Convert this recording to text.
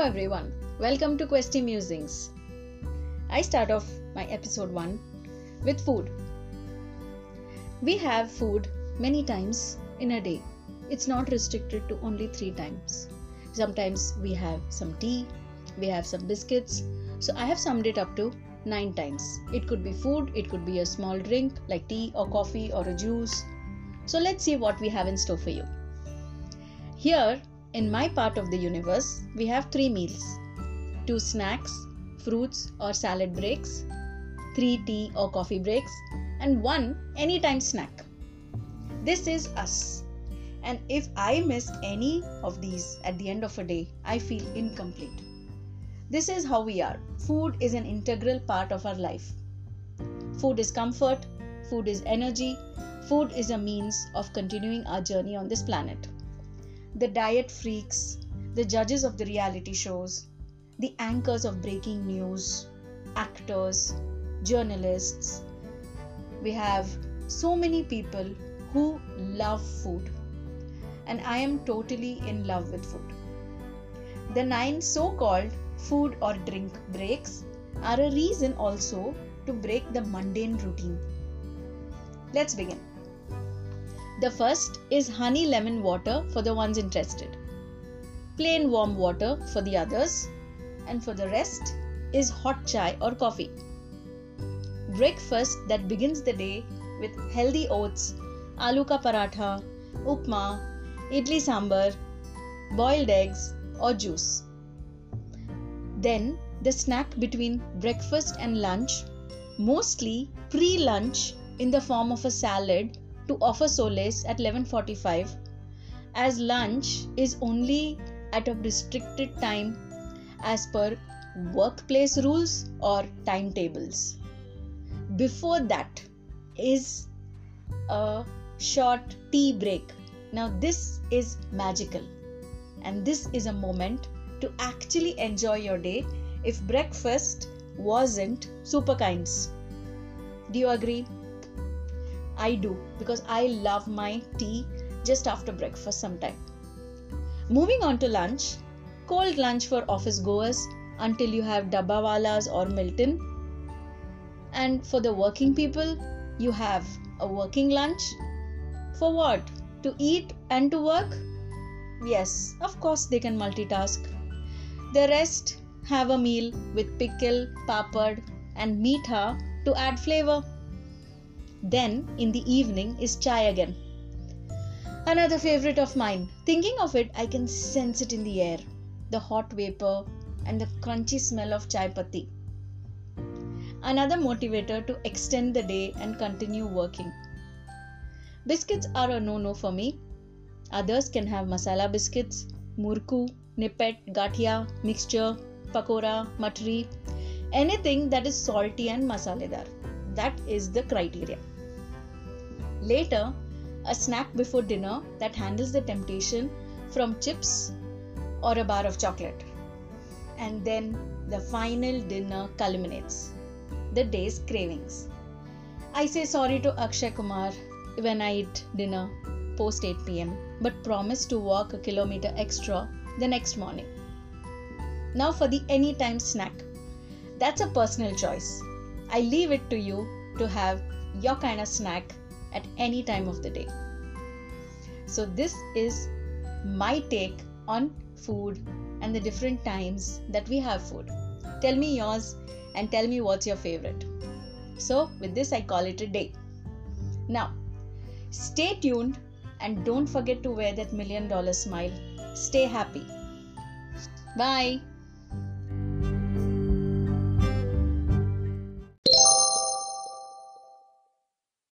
Hello everyone, welcome to Questy Musings. I start off my episode 1 with food. We have food many times in a day. It's not restricted to only 3 times. Sometimes we have some tea, we have some biscuits. So I have summed it up to 9 times. It could be food, it could be a small drink like tea or coffee or a juice. So let's see what we have in store for you. Here in my part of the universe, we have three meals two snacks, fruits or salad breaks, three tea or coffee breaks, and one anytime snack. This is us. And if I miss any of these at the end of a day, I feel incomplete. This is how we are. Food is an integral part of our life. Food is comfort, food is energy, food is a means of continuing our journey on this planet the diet freaks, the judges of the reality shows, the anchors of breaking news, actors, journalists. We have so many people who love food, and I am totally in love with food. The nine so called food or drink breaks are a reason also to break the mundane routine. Let's begin. The first is honey lemon water for the ones interested, plain warm water for the others, and for the rest is hot chai or coffee. Breakfast that begins the day with healthy oats, aloo ka paratha, upma, idli sambar, boiled eggs, or juice. Then the snack between breakfast and lunch, mostly pre lunch in the form of a salad to offer solace at 11:45 as lunch is only at a restricted time as per workplace rules or timetables. Before that is a short tea break. Now, this is magical, and this is a moment to actually enjoy your day if breakfast wasn't super kinds. Do you agree? I do because I love my tea just after breakfast sometime. Moving on to lunch, cold lunch for office goers until you have dabbawalas or Milton. And for the working people, you have a working lunch. For what? To eat and to work? Yes, of course they can multitask. The rest have a meal with pickle, papad, and meetha to add flavor. Then, in the evening, is chai again. Another favorite of mine. Thinking of it, I can sense it in the air the hot vapor and the crunchy smell of chai patti. Another motivator to extend the day and continue working. Biscuits are a no no for me. Others can have masala biscuits, murku, nippet, gathia, mixture, pakora, matri, anything that is salty and masaledar. That is the criteria. Later, a snack before dinner that handles the temptation from chips or a bar of chocolate. And then the final dinner culminates the day's cravings. I say sorry to Akshay Kumar when I eat dinner post 8 pm, but promise to walk a kilometer extra the next morning. Now for the anytime snack. That's a personal choice. I leave it to you to have your kind of snack at any time of the day. So, this is my take on food and the different times that we have food. Tell me yours and tell me what's your favorite. So, with this, I call it a day. Now, stay tuned and don't forget to wear that million dollar smile. Stay happy. Bye.